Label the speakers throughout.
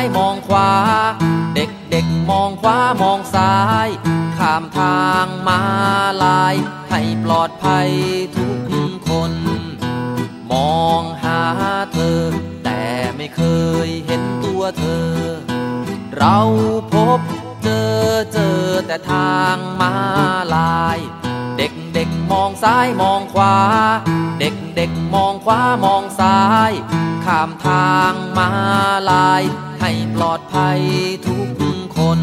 Speaker 1: า
Speaker 2: ยมองขวา เด็กเด็กมองขวามองซ้าย ข้ามทางมาลาย ให้ปลอดภัยทุกคน มองหาเธอ แต่ไม่เคยเห็นตัวเธอ เราพบเจอเจอแต่ทางมาลาย เด็กเด็กมองซ้ายมองขวา เด็กเด็กมองขวามองซ้าย ข้ามทางมาลาย ให้ปลอดภัยทุกคน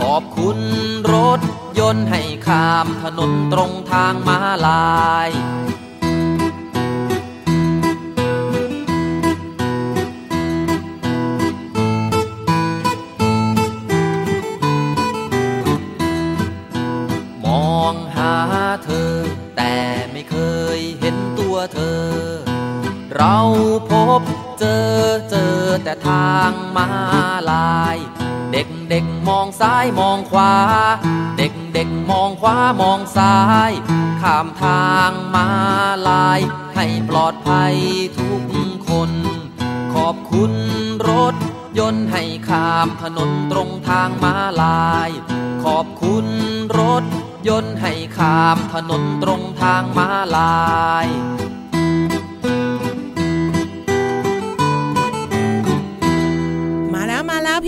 Speaker 2: ขอบคุณรถยนต์ให้ข้ามถนนตรงทางมาลายมองหาเธอแต่ไม่เคยเห็นตัวเธอเราพบ เจอเจอแต่ทางมาลาย เด็กเด็กมองซ้ายมองขวา เด็กเด็กมองขวามองซ้าย ข้ามทางมาลาย ให้ปลอดภัยทุกคน ขอบคุณรถยนต์ให้ข้ามถนนตรงทางมาลาย ขอบคุณรถยนต์ให้ข้ามถนนตรงทางมาลาย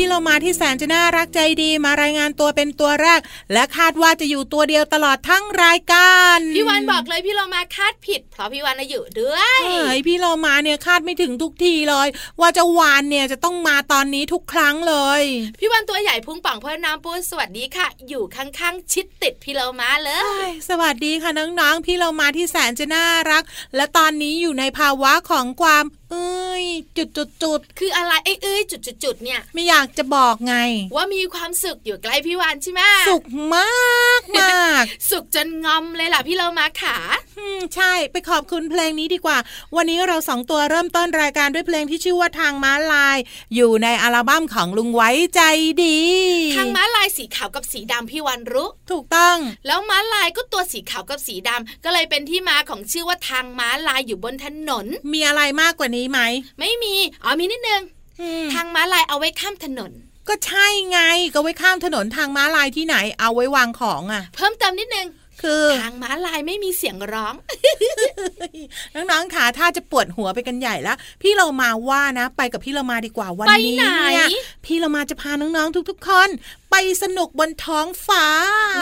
Speaker 3: พี่เรามาที่แสนจะน่ารักใจดีมารายงานตัวเป็นตัวแรก และคาดว่าจะอยู่ตัวเดียวตลอดทั้งรายการ
Speaker 4: พี่วันบอกเลยพี่เรามาคาดผิด เพราะพี่วันน่ะอยู่ด้วย
Speaker 3: เฮ้ยพี่เรามาเนี่ยคาดไม่ถึงทุกทีเลย ว่าจะวานเนี่ยจะต้องมาตอนนี้ทุกครั้งเลย
Speaker 4: พี่วันตัวใหญ่พุงป่องเพื่อนน้ำปูสวัสดีค่ะ อยู่ข้างๆชิดติดพี่เรามาเล
Speaker 3: เอ้
Speaker 4: ย
Speaker 3: ยสวัสดีค่ะน้องๆพี่เรามาที่แสนจะน่ารัก และตอนนี้อยู่ในภาวะของความเอ้ยจุดจุดจุด
Speaker 4: คืออะไรเอ้ยเอ้ยจุดจุดจุดๆๆเนี่ย
Speaker 3: ไม่อยากจะบอกไง
Speaker 4: ว่ามีความสุขอยู่ใกล้พี่วันใช่ไหม
Speaker 3: สุขมาก มาก
Speaker 4: สุขจนงอมเลยล่ะพี่เรามาขา
Speaker 3: อืมใช่ไปขอบคุณเพลงนี้ดีกว่า วันนี้เราสองตัวเริ่มต้นรายการด้วยเพลงที่ชื่อว่าทางม้าลาย อยู่ในอัลบั้มของลุงไว้ใจดี
Speaker 4: ทางม้าลายสีขาวกับสีดำพี่วันรู้
Speaker 3: ถูกต้อง
Speaker 4: แล้วม้าลายก็ตัวสีขาวกับสีดำก็เลยเป็นที่มาของชื่อว่าทางม้าลายอยู่บนถนน
Speaker 3: มีอะไรมากกว่านี้ไหม
Speaker 4: ไม่มี อ๋อมีนิดนึง
Speaker 3: อืม
Speaker 4: ทางม้าลายเอาไว้ข้ามถนน
Speaker 3: ก็ใช่ไงก็ไว้ข้ามถนนทางม้าลายที่ไหนเอาไว้วางของอะ
Speaker 4: เพิ่มเติมนิดนึง
Speaker 3: คือ
Speaker 4: ทางม้าลายไม่มีเสียงร้อง
Speaker 3: น้องๆค่ะถ้าจะปวดหัวไปกันใหญ่แล้ว พี่เรามาว่านะ ไปกับพี่เรามาดีกว่าวัน
Speaker 4: ไป
Speaker 3: นี้
Speaker 4: ไหน
Speaker 3: เนี่ยพี่เรามาจะพาน้องๆทุก ๆ คน ไปสนุกบนท้องฟ้า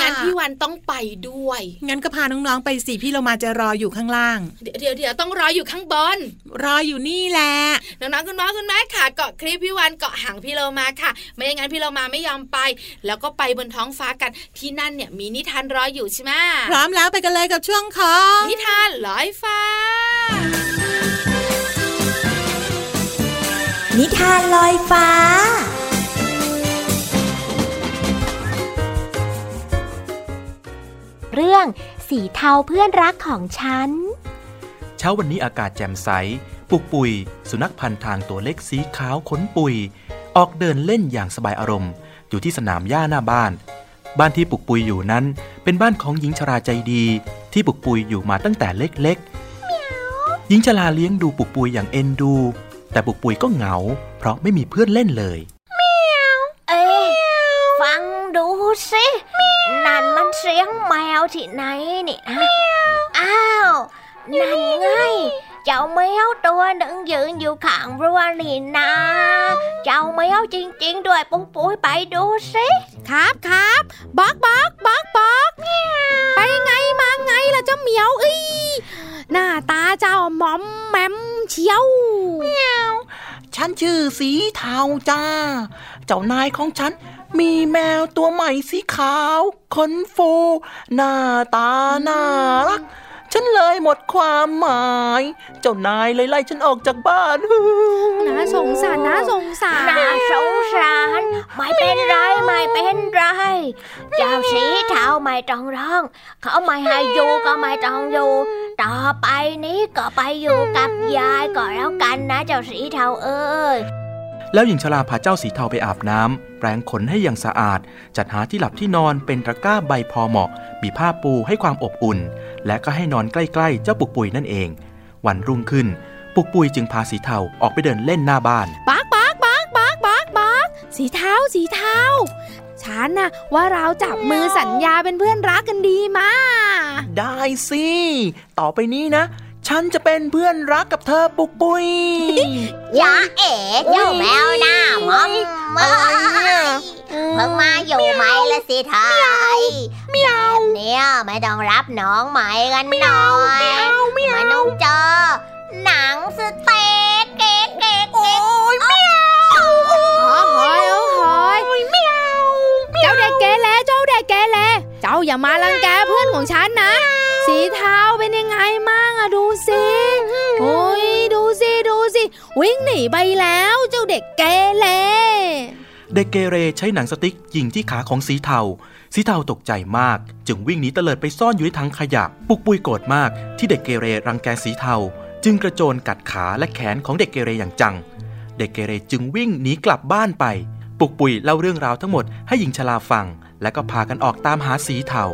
Speaker 4: งั้
Speaker 3: งั้
Speaker 4: นพี่วันต้องไปด้วย
Speaker 3: งั้นก็พาน้องๆไปสิพี่เรามาจะรออยู่ข้างล่าง
Speaker 4: เดี๋ยวเดี๋ยวเดี๋ยวต้องรออยู่ข้างบน
Speaker 3: รออยู่นี่แหละ
Speaker 4: น้องๆคุณพ่อคุณแม่ค่ะ เกาะคลิปพี่วันเกาะหางพี่เรามาค่ะ ไม่อย่างนั้นพี่เรามาไม่ยอมไป แล้วก็ไปบนท้องฟ้ากันที่นั่นเนี่ยมีนิทานรออยู่ใช่ไหม
Speaker 3: พร้อมแล้วไปกันเลยกับช่วงของ
Speaker 4: นิทานลอยฟ้า
Speaker 5: นิทานลอยฟ้า เรื่อง สีเทาเพื่อนรักของฉัน
Speaker 6: เช้าวันนี้อากาศแจ่มใส ปุกปุย สุนัขพันทางตัวเล็กสีขาวขนปุย ออกเดินเล่นอย่างสบายอารมณ์ อยู่ที่สนามหญ้าหน้าบ้าน บ้านที่ปุกปุยอยู่นั้น เป็นบ้านของหญิงชราใจดี ที่ปุกปุยอยู่มาตั้งแต่เล็กๆหญิงชราเลี้ยงดูปุกปุยอย่างเอ็นดู แต่ปุกปุยก็เหงา เพราะไม่มีเพื่อนเล่นเลย
Speaker 5: เอ๊ะฟังดูสิ นั่นมันเสียงแมวที่ไหนนี่นะอ้าวนั่นไงเจ้าแมวตัวหนึ่งยืนอยู่ข้างรั้วนี่นะ เจ้าแมวจริง ๆ ด้วยปุ้ยปุ้ยไปดูสิ
Speaker 4: ครับครับบอกบอกบอกบอกไปไงมาไงล่ะเจ้าเหมียวอีหน้าตาเจ้ามอมแมมเชียว
Speaker 7: ฉันชื่อสีเทาจ้า เจ้านายของฉัน มีแมวตัวใหม่สีขาวขนฟู หน้าตาน่ารัก ฉันเลยหมดความหมาย เจ้านายเลยไล่ฉันออกจากบ้าน
Speaker 4: น่าสงสารน่าสงสาร
Speaker 5: น่าสงสาร ไม่เป็นไรไม่เป็นไร เจ้าสีเทาไม่ต้องร้อง เขาไม่ให้อยู่ก็ไม่ต้องอยู่ต่อไปนี้ก็ไปอยู่กับยายก็แล้วกันนะเจ้าสีเทาเอ้ย
Speaker 6: แล้วหญิงชราพาเจ้าสีเทาไปอาบน้ำแปรงขนให้อย่างสะอาด จัดหาที่หลับที่นอนเป็นตะกร้าใบพอเหมาะ มีผ้าปูให้ความอบอุ่น และก็ให้นอนใกล้ๆ เจ้าปุกปุยนั่นเอง วันรุ่งขึ้น ปุกปุยจึงพาสีเทาออกไปเดินเล่นหน้าบ้าน
Speaker 4: บักบักบักบักบักบักสีเทาสีเทาฉันน่ะว่าเราจับมือสัญญาเป็นเพื่อนรักกันดีมา
Speaker 7: ได้สิ ต่อไปนี้นะ ฉันจะเป็นเพื่อนรักกับเธอปุกปุย
Speaker 5: จ้าเอ๋เจ้าแมวหน้ามอมเอ้ยเพิ่งมาอยู่ไหมละสิไทยเมียวเนี่ยไม่ต้องรับน้องใหม่กันหน่อยไม่ต้องเจอ หนังสเต็กเก๊กเก๊กเก๊กโอ้ยเมียว
Speaker 4: หอยหอยหอยเจ้าเด็กเกเรเจ้าเด็กเกเรเจ้าอย่ามารังแกเพื่อนของฉันนะ สีเทา เป็นยังไงมั่งอะดูสิโอ้ยดูสิดูสิวิ่งหนีไปแล้วเจ้าเด็กเกเร
Speaker 6: เด็กเกเรใช้หนังสติ๊กยิงที่ขาของสีเทา สีเทาตกใจมาก จึงวิ่งหนีเตลิดไปซ่อนอยู่ในถังขยะ ปุกปุยโกรธมากที่เด็กเกเรรังแกสีเทา จึงกระโจนกัดขาและแขนของเด็กเกเรอย่างจัง เด็กเกเรจึงวิ่งหนีกลับบ้านไป ปุกปุยเล่าเรื่องราวทั้งหมดให้หญิงชราฟัง และก็พากันออกตามหาสีเทา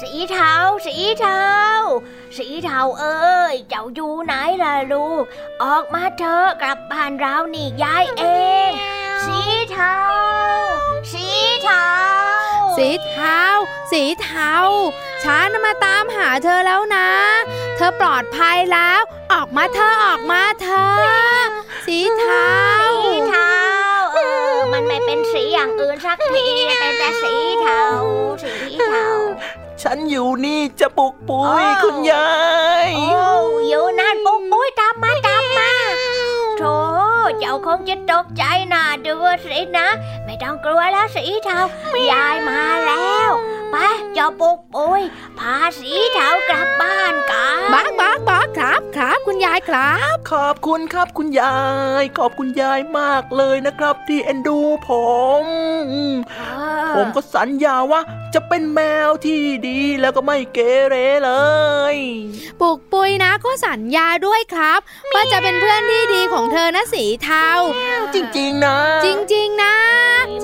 Speaker 5: สีเทาสีเทาสีเทาเอ้ย เจ้าอยู่ไหนล่ะลูก ออกมาเถอะกลับบ้านเรานี่ยายเอง สีเทาสีเทา
Speaker 4: สีเทาสีเทาฉันน่ะมาตามหาเธอแล้วนะ เธอปลอดภัยแล้ว ออกมาเธอะออกมาเธอะสีเทา
Speaker 5: สีเทาเออ มันไม่เป็นสีอย่างอื่นสักทีเป็นแต่สีเทาสีเทา
Speaker 7: ฉันอยู่นี่จะปุกปุย
Speaker 5: อ้าว
Speaker 7: คุณยาย
Speaker 5: โอ้อยู่นั่นปุ๊กปุ้ยตามมาตามมาโธ่เจ้า คงจะตกใจนะดูสินะ ไม่ต้องกลัวแล้วสีเทายายมาแล้วไปเจ้าปุ๊กปุ้ยพาสีเทากลับบ้านกัน
Speaker 4: บักบักบักครับครับ คุณยายครับ
Speaker 7: ขอบคุณครับคุณยาย ขอบคุณยายมากเลยนะครับ ที่เอ็นดูผม
Speaker 5: เออ
Speaker 7: ผมก็สัญญาว่าจะเป็นแมวที่ดีแล้วก็ไม่เกเรเลย
Speaker 4: ปุกปุยนะก็สัญญาด้วยครับ ว่าจะเป็นเพื่อนที่ดีของเธอนะสีเทา
Speaker 7: จริงๆนะ
Speaker 4: จริง ๆ นะ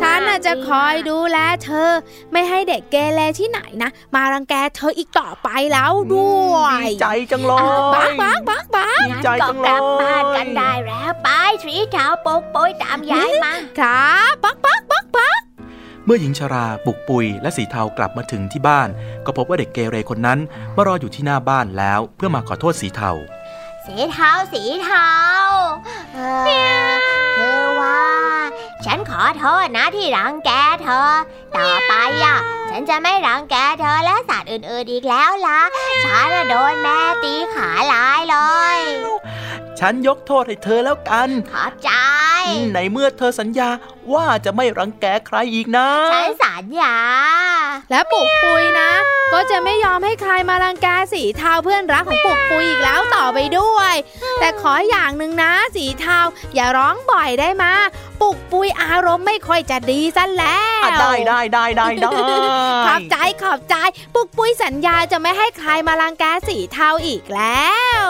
Speaker 4: ฉันน่ะจะคอยดูแลเธอ ไม่ให้เด็กเกเรที่ไหนนะ มารังแกเธออีกต่อไปแล้วด้วย
Speaker 7: ดีใจจังเลย
Speaker 4: บักบักบักบัก
Speaker 7: ดี
Speaker 5: งั้น
Speaker 7: ใจ
Speaker 5: ก็
Speaker 7: จัง
Speaker 5: ก
Speaker 7: เล
Speaker 5: ลับบ้าน
Speaker 7: ย
Speaker 5: กันได้แล้วไปสีเทาปุ๊กปุ้ยตามยายมา
Speaker 4: ครับบักบักบักบัก
Speaker 6: เมื่อหญิงชราปุกปุยและสีเทากลับมาถึงที่บ้าน ก็พบว่าเด็กเกเรคนนั้นมารออยู่ที่หน้าบ้านแล้วเพื่อมาขอโทษสีเทา
Speaker 5: สีเทาสีเทาเออคือว่า ฉันขอโทษนะที่รังแกเธอ ต่อไปอะ ฉันจะไม่รังแกเธอและสัตว์อื่นๆอีกแล้วล่ะ ฉันน่ะโดนแม่ตีขาลายเลย
Speaker 7: ฉันยกโทษให้เธอแล้วกัน
Speaker 5: ขอบใจ
Speaker 7: ในเมื่อเธอสัญญาว่าจะไม่รังแกใครอีกนะ
Speaker 5: ฉันสัญญา
Speaker 4: และปุกปุยนะ ก็จะไม่ยอมให้ใครมารังแกสีเทาเพื่อนรักของปุกปุยอีกแล้วต่อไปด้วย แต่ขออย่างหนึ่งนะ สีเทาอย่าร้องบ่อยได้มาปุกปุยอารมณ์ไม่ค่อยจะดีซะแล้ว
Speaker 7: อะได้ได้ได้ได้ได้
Speaker 4: ขอบใจขอบใจ ปุกปุยสัญญาจะไม่ให้ใครมารังแกสีเทาอีกแล้ว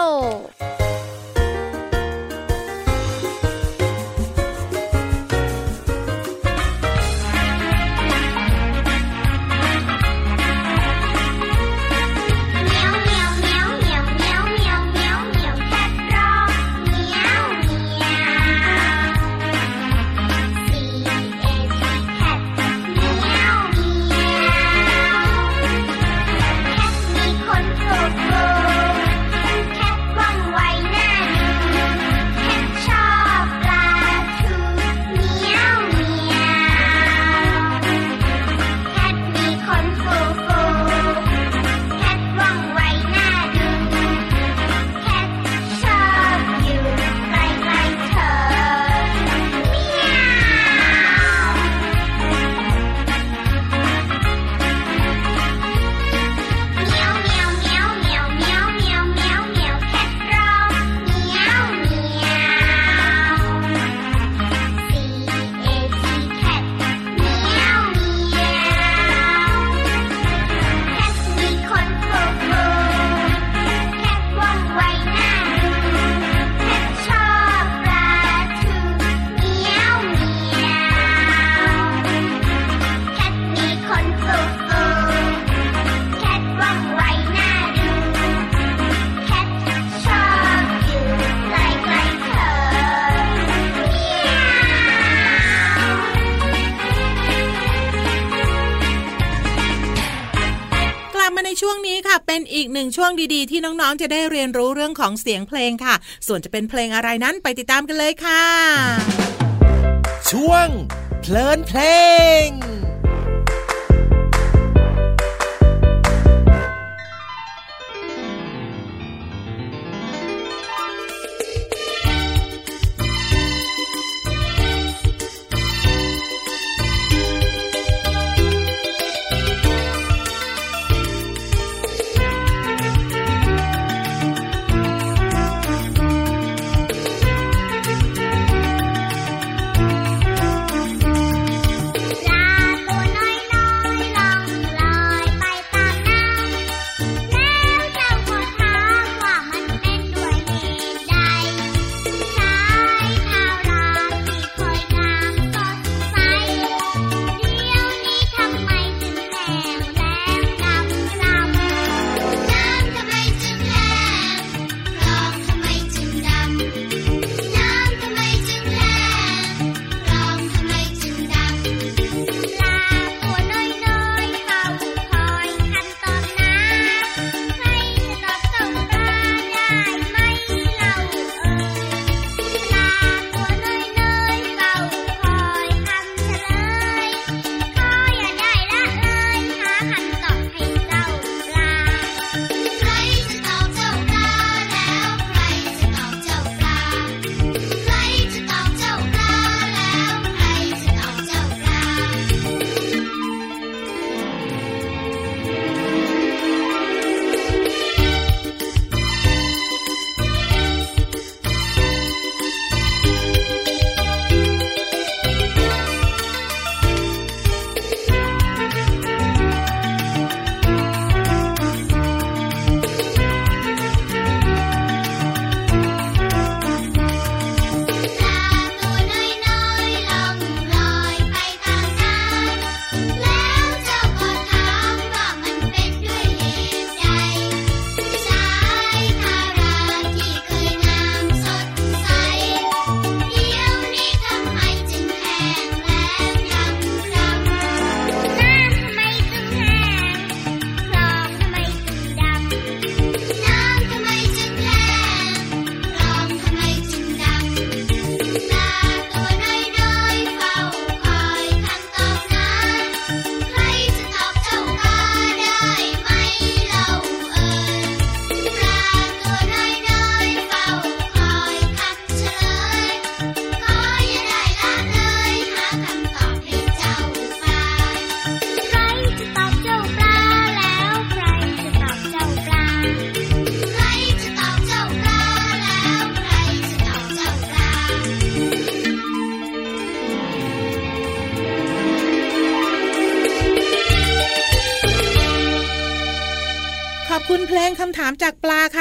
Speaker 8: ช่วงนี้ค่ะ เป็นอีกหนึ่งช่วงดีๆ ที่น้องๆ จะได้เรียนรู้เรื่องของเสียงเพลงค่ะ ส่วนจะเป็นเพลงอะไรนั้นไปติดตามกันเลยค่ะ
Speaker 1: ช่วงเพ
Speaker 9: ลินเพ
Speaker 8: ลง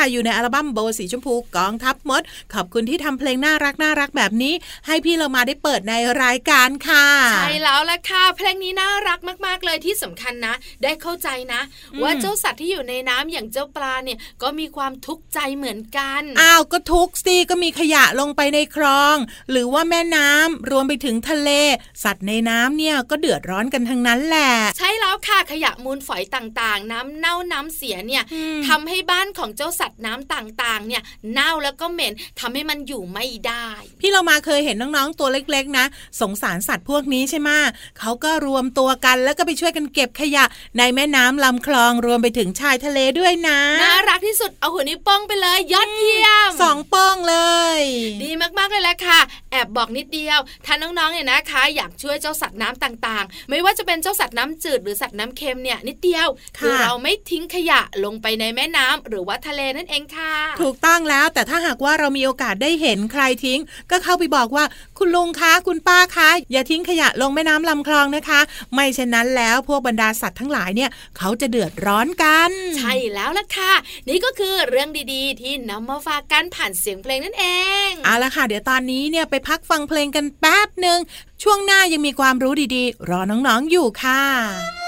Speaker 8: ค่ะอยู่ในอัลบั้มโบสีชมพูกองทัพมด ขอบคุณที่ทำเพลงน่ารักน่ารักแบบนี้ ให้พี่เรามาได้เปิดในรายการค่ะ
Speaker 4: ใช่แล้วละค่ะเพลงนี้น่ารักมาก ๆ เลยที่สำคัญนะ ได้เข้าใจนะ
Speaker 8: อืม
Speaker 4: ว่าเจ้าสัตว์ที่อยู่ในน้ำอย่างเจ้าปลาเนี่ยก็มีความทุกข์ใจเหมือนกัน
Speaker 8: อ้าวก็ทุกสิก็มีขยะลงไปในคลอง หรือว่าแม่น้ำรวมไปถึงทะเล สัตว์ในน้ำเนี่ยก็เดือดร้อนกันทั้งนั้นแหละ
Speaker 4: ใช่แล้วค่ะขยะมูลฝอยต่างๆ น้ำเน่าน้ำเสียเนี่ย
Speaker 8: อืม
Speaker 4: ทำให้บ้านของเจ้าสัตว์น้ำต่างๆ เนี่ยเน่าแล้วก็เหม็นทำให้มันอยู่ไม่ได้
Speaker 8: พี่เรามาเคยเห็นน้องๆตัวเล็กๆ นะ สงสารสัตว์พวกนี้ใช่ไหมเขาก็รวมตัวกันแล้วก็ไปช่วยกันเก็บขยะ ในแม่น้ำลำคลองรวมไปถึงชายทะเลด้วยนะ
Speaker 4: น่ารักที่สุดเอาหัวนิ้วโป้งไปเลยยอดเยี่ยม
Speaker 8: สองโป้องเลย
Speaker 4: ดีมากๆเลยแหละค่ะ แอบบอกนิดเดียวถ้าน้องๆเนี่ยนะคะ อยากช่วยเจ้าสัตว์น้ำต่างๆ ไม่ว่าจะเป็นเจ้าสัตว์น้ำจืดหรือสัตว์น้ำเค็มเนี่ยนิดเดียว
Speaker 8: ค่ะ
Speaker 4: อเราไม่ทิ้งขยะลงไปในแม่น้ำหรือว่าทะเลนั่นเองค่ะ
Speaker 8: ถูกต้องแล้วแต่ถ้าหากว่าเรามีโอกาสได้เห็นใครทิ้ง ก็เข้าไปบอกว่าคุณลุงคะคุณป้าคะอย่าทิ้งขยะลงแม่น้ำลำคลองนะคะ ไม่เช่นนั้นแล้วพวกบรรดาสัตว์ทั้งหลายเนี่ยเขาจะเดือดร้อนกัน
Speaker 4: ใช่แล้วล่ะค่ะ นี่ก็คือเรื่องดีๆ ที่นำมาฝากกันผ่านเสียงเพลงนั่นเอง
Speaker 8: เอาละค่ะ เดี๋ยวตอนนี้เนี่ยไปพักฟังเพลงกันแป๊บหนึ่งช่วงหน้ายังมีความรู้ดีๆ รอน้องๆอยู่ค่ะ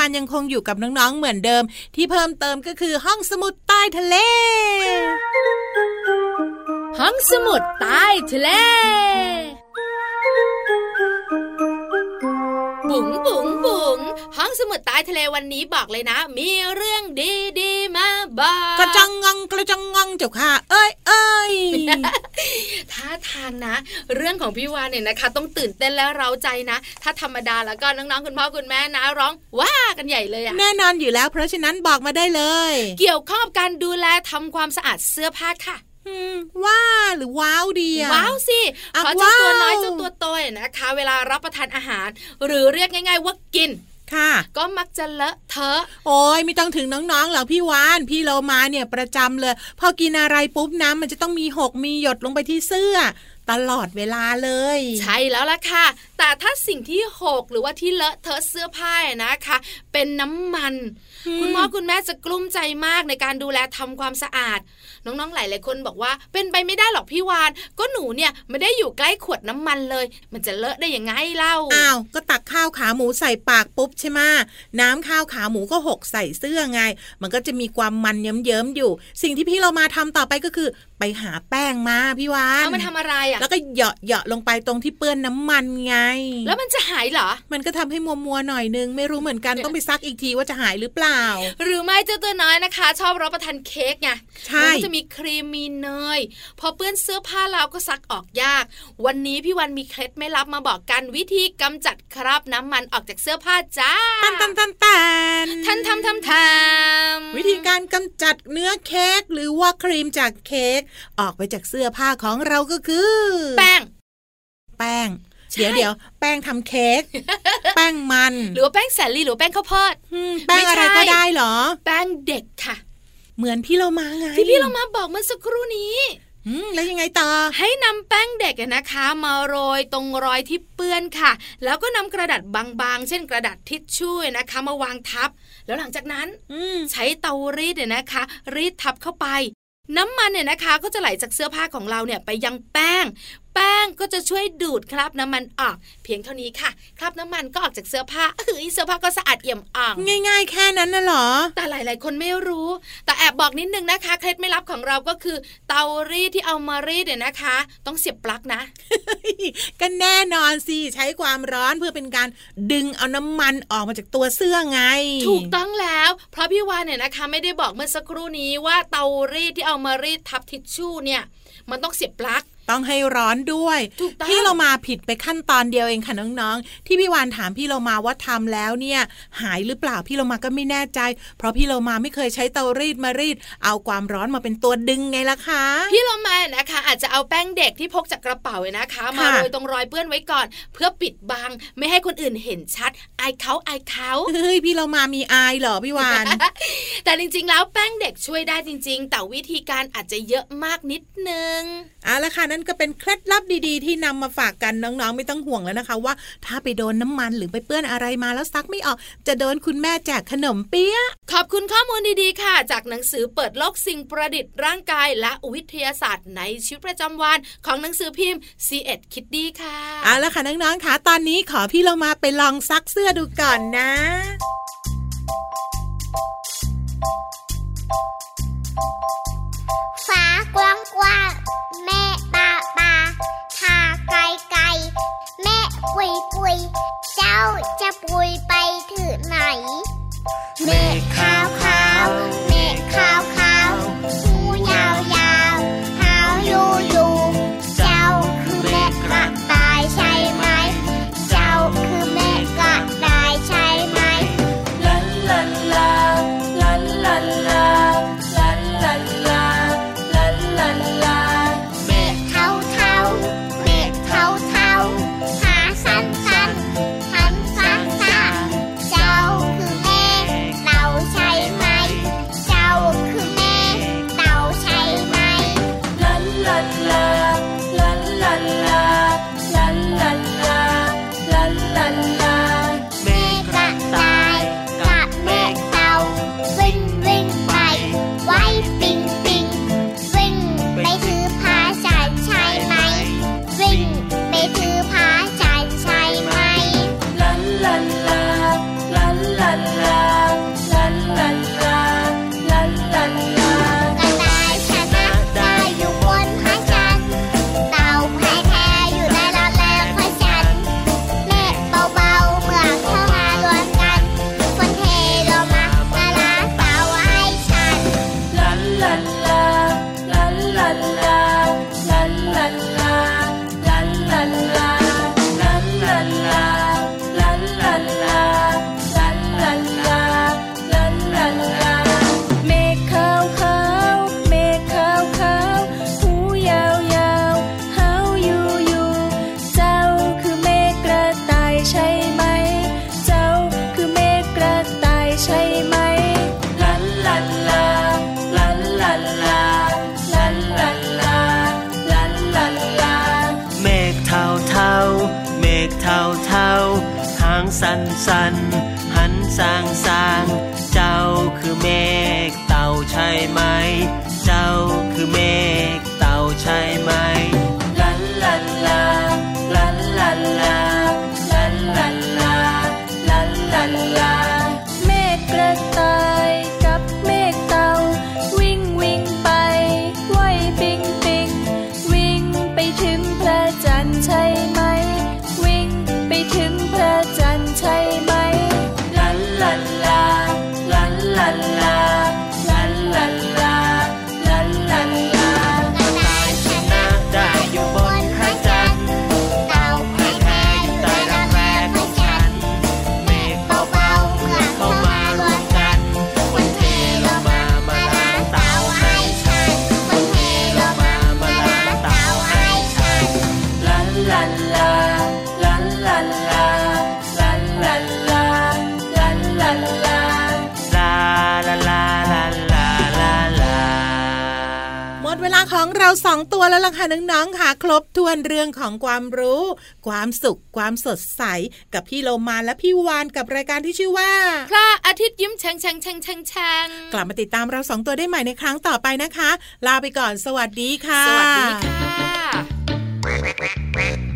Speaker 3: วานยังคงอยู่กับน้องๆเหมือนเดิม ที่เพิ่มเติมก็คือห้องสมุดใต้ทะเล
Speaker 4: ห้องสมุดใต้ทะเลบุ๋งบุ๋งบุ๋งห้องสมุดใต้ทะเลวันนี้บอกเลยนะ มีเรื่องดีๆมาบอก
Speaker 3: กระจังงัง กระจังงังเจ้าค่ะ เอ้ยเอ้ย
Speaker 4: ท่าทางนะ เรื่องของพี่วานเนี่ยนะคะ ต้องตื่นเต้นและเร้าใจนะ ถ้าธรรมดาแล้วก็น้องๆคุณพ่อคุณแม่นะ ร้องว้ากันใหญ่เลยอะ
Speaker 3: แน่นอนอยู่แล้ว เพราะฉะนั้นบอกมาได้เลย
Speaker 4: เกี่ยวข้องกับการดูแลทำความสะอาดเสื้อผ้าค่ะ
Speaker 3: อืมว่าหรือว้าวดีอะ
Speaker 4: ว้าวสิ
Speaker 3: อะ
Speaker 4: เพราะเจ้าตัว
Speaker 3: ว้าว
Speaker 4: น้อยเจ้าตัวโตเนี่ยนะคะ เวลารับประทานอาหาร หรือเรียกง่าย ๆ ว่ากิน
Speaker 3: ค่ะ
Speaker 4: ก็มักจะเลอะเทอะ
Speaker 3: โอ้ยไม่ต้องถึงน้องๆหรอกพี่วานพี่เรามาเนี่ยประจำเลย พอกินอะไรปุ๊บน้ำมันจะต้องมีหกมีหยดลงไปที่เสื้อ ตลอดเวลาเลย
Speaker 4: ใช่แล้วล่ะค่ะ แต่ถ้าสิ่งที่หกหรือว่าที่เลอะเทอะเสื้อผ้านะคะ เป็นน้ำมัน
Speaker 3: อืม
Speaker 4: คุณพ่อคุณแม่จะกลุ้มใจมากในการดูแลทำความสะอาด น้องๆหลายๆคนบอกว่า เป็นไปไม่ได้หรอกพี่วาน ก็หนูเนี่ยไม่ได้อยู่ใกล้ขวดน้ำมันเลย มันจะเลอะได้ยังไงเล่า
Speaker 3: อ้าวก็ตักข้าวขาหมูใส่ปากปุ๊บใช่ไหมน้ำข้าวขาหมูก็หกใส่เสื้อไง มันก็จะมีความมันเยิ้มๆอยู่ สิ่งที่พี่เรามาทำต่อไปก็คือ ไปหาแป้งมาพี่วาน
Speaker 4: เอามาทำอะไรอะ
Speaker 3: แล้วก็เหยาะเหยาะลงไปตรงที่เปื้อนน้ำมันไง
Speaker 4: แล้วมันจะหายเหรอ
Speaker 3: มันก็ทำให้มัวมัวๆหน่อยนึง ไม่รู้เหมือนกันต้องไปซักอีกทีว่าจะหายหรือเปล่า
Speaker 4: หรือไม่เจ้าตัวน้อยนะคะ ชอบรับประทานเค้กไง
Speaker 3: ใช่
Speaker 4: มันก็จะมีครีมมีเนย พอเปื้อนเสื้อผ้าเราก็ซักออกยาก วันนี้พี่วันมีเคล็ดไม่ลับมาบอกกันวิธีกำจัดคราบน้ำมันออกจากเสื้อผ้าจ้า
Speaker 3: ตันตันตันตัน
Speaker 4: ทันทำทำทำ
Speaker 3: วิธีการกำจัดเนื้อเค้กหรือว่าครีมจากเค้กออกไปจากเสื้อผ้าของเราก็คือ
Speaker 4: แป้ง
Speaker 3: แป้ง
Speaker 4: ใช่
Speaker 3: เดี๋ยวเดี๋ยวแป้งทำเค้กแป้งมัน
Speaker 4: หรือว่าแป้งแสนลีหรือว่าแป้งข้าวโพด
Speaker 3: มแป้งอะไร
Speaker 4: ไม่ใช่
Speaker 3: ก็ได้เหรอ
Speaker 4: แป้งเด็กค่ะ
Speaker 3: เหมือนพี่เรามาไง
Speaker 4: ที่พี่เรามาบอกเมื่อสักครู่นี้
Speaker 3: อืมแล้วยังไงต่อ
Speaker 4: ให้นำแป้งเด็กอะนะคะ มาโรยตรงรอยที่เปื้อนค่ะ แล้วก็นำกระดาษบางๆ เช่นกระดาษทิชชู่นะคะ มาวางทับ แล้วหลังจากนั้น
Speaker 3: อืม
Speaker 4: ใช้เตารีดเนี่ยนะคะ รีดทับเข้าไป น้ำมันเนี่ยนะคะก็จะไหลจากเสื้อผ้าของเราเนี่ยไปยังแป้งแป้งก็จะช่วยดูดคราบน้ำมันออก เพียงเท่านี้ค่ะคราบน้ำมันก็ออกจากเสื้อผ้าเฮ้ยเสื้อผ้าก็สะอาดเอี่ยมอ่อง
Speaker 3: ง่ายๆ แค่นั้นน่ะเหรอ
Speaker 4: แต่หลาย ๆ คนไม่รู้ แต่แอบบอกนิดนึงนะคะเคล็ดไม่ลับของเราก็คือ เตารีดที่เอามารีดเนี่ยนะคะ ต้องเสียบปลั๊กนะ
Speaker 3: ก็แน่นอนสิใช้ความร้อนเพื่อเป็นการดึงเอาน้ำมันออกมาจากตัวเสื้อไง
Speaker 4: ถูกต้องแล้ว เพราะพี่วานเนี่ยนะคะ ไม่ได้บอกเมื่อสักครู่นี้ว่าเตารีดที่เอามารีดทับทิชชู่เนี่ย มันต้องเสียบปลั๊ก
Speaker 3: ต้องให้ร้อนด้วย
Speaker 4: ถูกต้อง
Speaker 3: พี่เรามาผิดไปขั้นตอนเดียวเองค่ะน้องๆ ที่พี่วานถามพี่เรามาว่าทำแล้วเนี่ยหายหรือเปล่าพี่เรามาก็ไม่แน่ใจ เพราะพี่เรามาไม่เคยใช้เตารีดมารีด เอาความร้อนมาเป็นตัวดึงไงล่ะคะ
Speaker 4: พี่เรามานะคะ อาจจะเอาแป้งเด็กที่พกจากกระเป๋าเนี่ยนะคะ มา
Speaker 3: ค่ะ
Speaker 4: โรยตรงรอยเปื้อนไว้ก่อน เพื่อปิดบังไม่ให้คนอื่นเห็นชัดอายเขาอายเขา
Speaker 3: เฮ้ยพี่เรามามีอายเหรอพี่วาน
Speaker 4: แต่จริงๆ แล้วแป้งเด็กช่วยได้จริง ๆ แต่วิธีการอาจจะเยอะมากนิดนึง
Speaker 3: เอาละค่ะนั่นก็เป็นเคล็ดลับดีๆ ที่นำมาฝากกันน้องๆ ไม่ต้องห่วงแล้วนะคะ ว่าถ้าไปโดนน้ำมันหรือไปเปื้อนอะไรมาแล้วซักไม่ออก จะโดนคุณแม่แจกขนมเปี๊ยะ
Speaker 4: ขอบคุณข้อมูลดีๆค่ะ จากหนังสือเปิดโลกสิ่งประดิษฐ์ร่างกาย และวิทยาศาสตร์ในชีวิตประจำวัน ของหนังสือพิมพ์ c ีเอ็ดคิดดีค่ะ
Speaker 3: เอาละค่ะน้องๆค่ะตอนนี้ขอพี่เรามาไปลองซักเสื้อดูก่อนนะ
Speaker 8: ฟ้ากว้างกว้าง la เรา
Speaker 10: สอ
Speaker 11: ง
Speaker 12: ตั
Speaker 10: ว
Speaker 3: แล้วล่ะค่ะน้องๆค่ะ ครบทวนเรื่องของความรู้ ความสุข ความสดใส กับพี่โลมาและพี่วานกับรายการที่ชื่อว่า
Speaker 13: พระอาทิตย์ยิ้มแฉ่งแฉ่งแฉ่งแฉ่งแฉ่ง
Speaker 3: กลับมาติดตามเราสองตัวได้ใหม่ในครั้งต่อไปนะคะ ลาไปก่อนสวัสดีค่ะ
Speaker 13: สวัสดีค่ะ